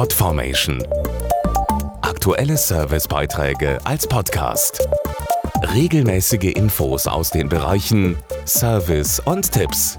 Podformation. Aktuelle Servicebeiträge als Podcast. Regelmäßige Infos aus den Bereichen Service und Tipps.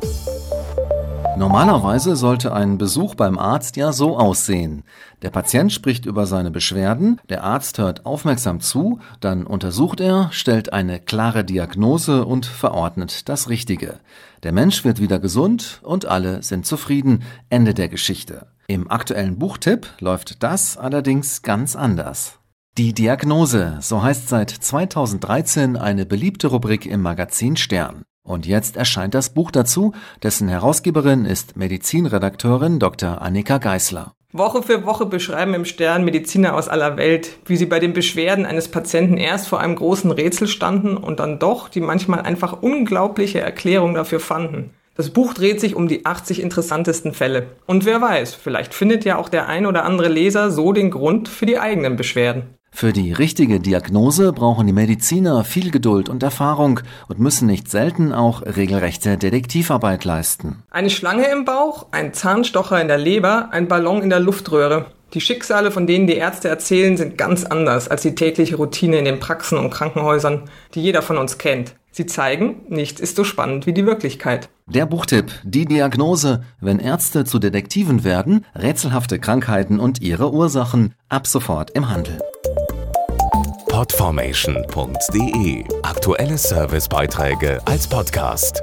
Normalerweise sollte ein Besuch beim Arzt ja so aussehen. Der Patient spricht über seine Beschwerden, der Arzt hört aufmerksam zu, dann untersucht er, stellt eine klare Diagnose und verordnet das Richtige. Der Mensch wird wieder gesund und alle sind zufrieden. Ende der Geschichte. Im aktuellen Buchtipp läuft das allerdings ganz anders. Die Diagnose, so heißt seit 2013 eine beliebte Rubrik im Magazin Stern. Und jetzt erscheint das Buch dazu, dessen Herausgeberin ist Medizinredakteurin Dr. Annika Geisler. Woche für Woche beschreiben im Stern Mediziner aus aller Welt, wie sie bei den Beschwerden eines Patienten erst vor einem großen Rätsel standen und dann doch die manchmal einfach unglaubliche Erklärung dafür fanden. Das Buch dreht sich um die 80 interessantesten Fälle. Und wer weiß, vielleicht findet ja auch der ein oder andere Leser so den Grund für die eigenen Beschwerden. Für die richtige Diagnose brauchen die Mediziner viel Geduld und Erfahrung und müssen nicht selten auch regelrechte Detektivarbeit leisten. Eine Schlange im Bauch, ein Zahnstocher in der Leber, ein Ballon in der Luftröhre. Die Schicksale, von denen die Ärzte erzählen, sind ganz anders als die tägliche Routine in den Praxen und Krankenhäusern, die jeder von uns kennt. Sie zeigen, nichts ist so spannend wie die Wirklichkeit. Der Buchtipp, die Diagnose, wenn Ärzte zu Detektiven werden, rätselhafte Krankheiten und ihre Ursachen, ab sofort im Handel podformation.de Aktuelle Servicebeiträge als Podcast.